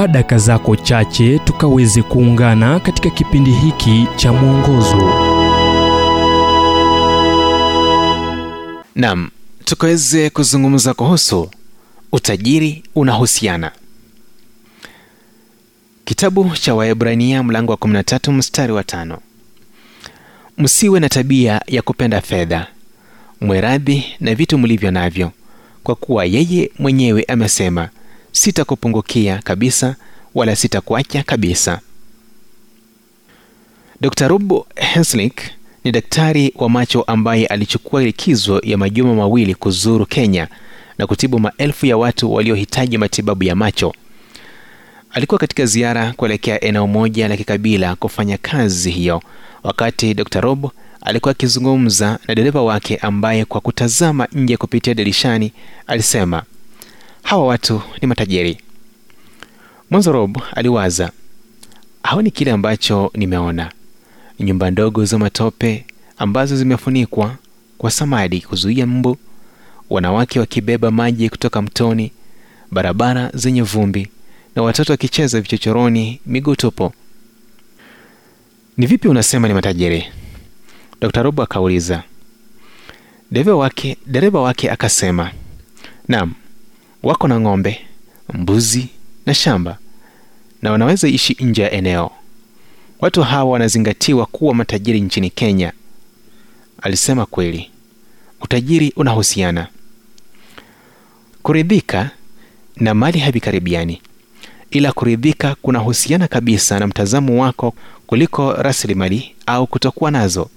chukua daka zako chache tukaweze kuungana katika kipindi hiki cha mwongozo. nam tukaweze kuzungumza kuhusu utajiri unahusiana. Kitabu cha Waebrania mlango wa 13 mstari wa tano. Msiwe na tabia ya kupenda fedha, mweradhi na vitu mlivyo navyo, kwa kuwa yeye mwenyewe amesema, sitakupungukia kabisa wala sitakuacha kabisa. Dr. Rob Henslick ni daktari wa macho ambaye alichukua likizo ya majuma mawili kuzuru Kenya na kutibu maelfu ya watu waliohitaji matibabu ya macho. Alikuwa katika ziara kuelekea eneo moja la kikabila kufanya kazi hiyo, wakati Dr. Rob alikuwa akizungumza na dereva wake ambaye kwa kutazama nje kupitia dirishani alisema, hawa watu ni matajiri. Mwanzo Rob aliwaza, haoni kile ambacho nimeona nyumba ndogo za matope ambazo zimefunikwa kwa samadi kuzuia mbu, wanawake wakibeba maji kutoka mtoni, barabara zenye vumbi na watoto wakicheza vichochoroni miguu tupo. Ni vipi unasema ni matajiri? Dr. Rob akauliza. Dereva wake, wake akasema, naam, wako na ng'ombe, mbuzi na shamba na wanaweza ishi nje ya eneo. Watu hawa wanazingatiwa kuwa matajiri nchini Kenya. Alisema kweli, utajiri unahusiana. Kuridhika na mali havikaribiani, ila kuridhika kunahusiana kabisa na mtazamo wako kuliko rasilimali au kutokuwa nazo.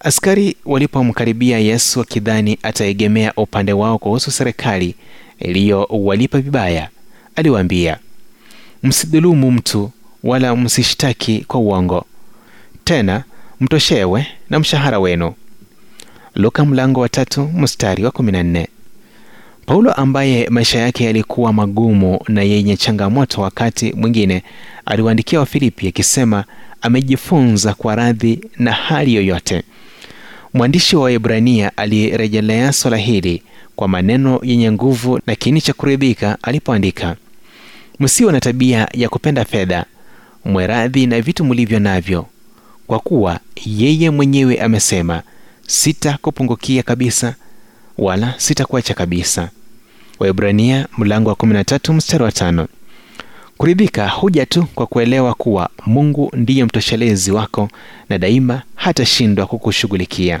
Askari walipomkaribia Yesu akidhani ataegemea upande wao kuhusu serikali iliyowalipa vibaya, aliwaambia, msidhulumu mtu wala msishtaki kwa uongo, tena mtoshewe na mshahara wenu. Luka mlango wa tatu mstari wa kumi. Paulo ambaye maisha yake yalikuwa magumu na yenye changamoto, wakati mwingine aliwaandikia Wafilipi akisema amejifunza kwa radhi na hali yoyote. Mwandishi wa Waebrania alirejelea swala hili kwa maneno yenye nguvu na kiini cha kuridhika alipoandika, msiwe na tabia ya kupenda fedha, mweradhi na vitu mulivyo navyo, kwa kuwa yeye mwenyewe amesema, sitakupungukia kabisa wala sitakuacha kabisa. Waebrania mlango wa 13 mstari wa tano. Kuridhika huja tu kwa kuelewa kuwa Mungu ndiye mtoshelezi wako na daima hatashindwa kukushughulikia.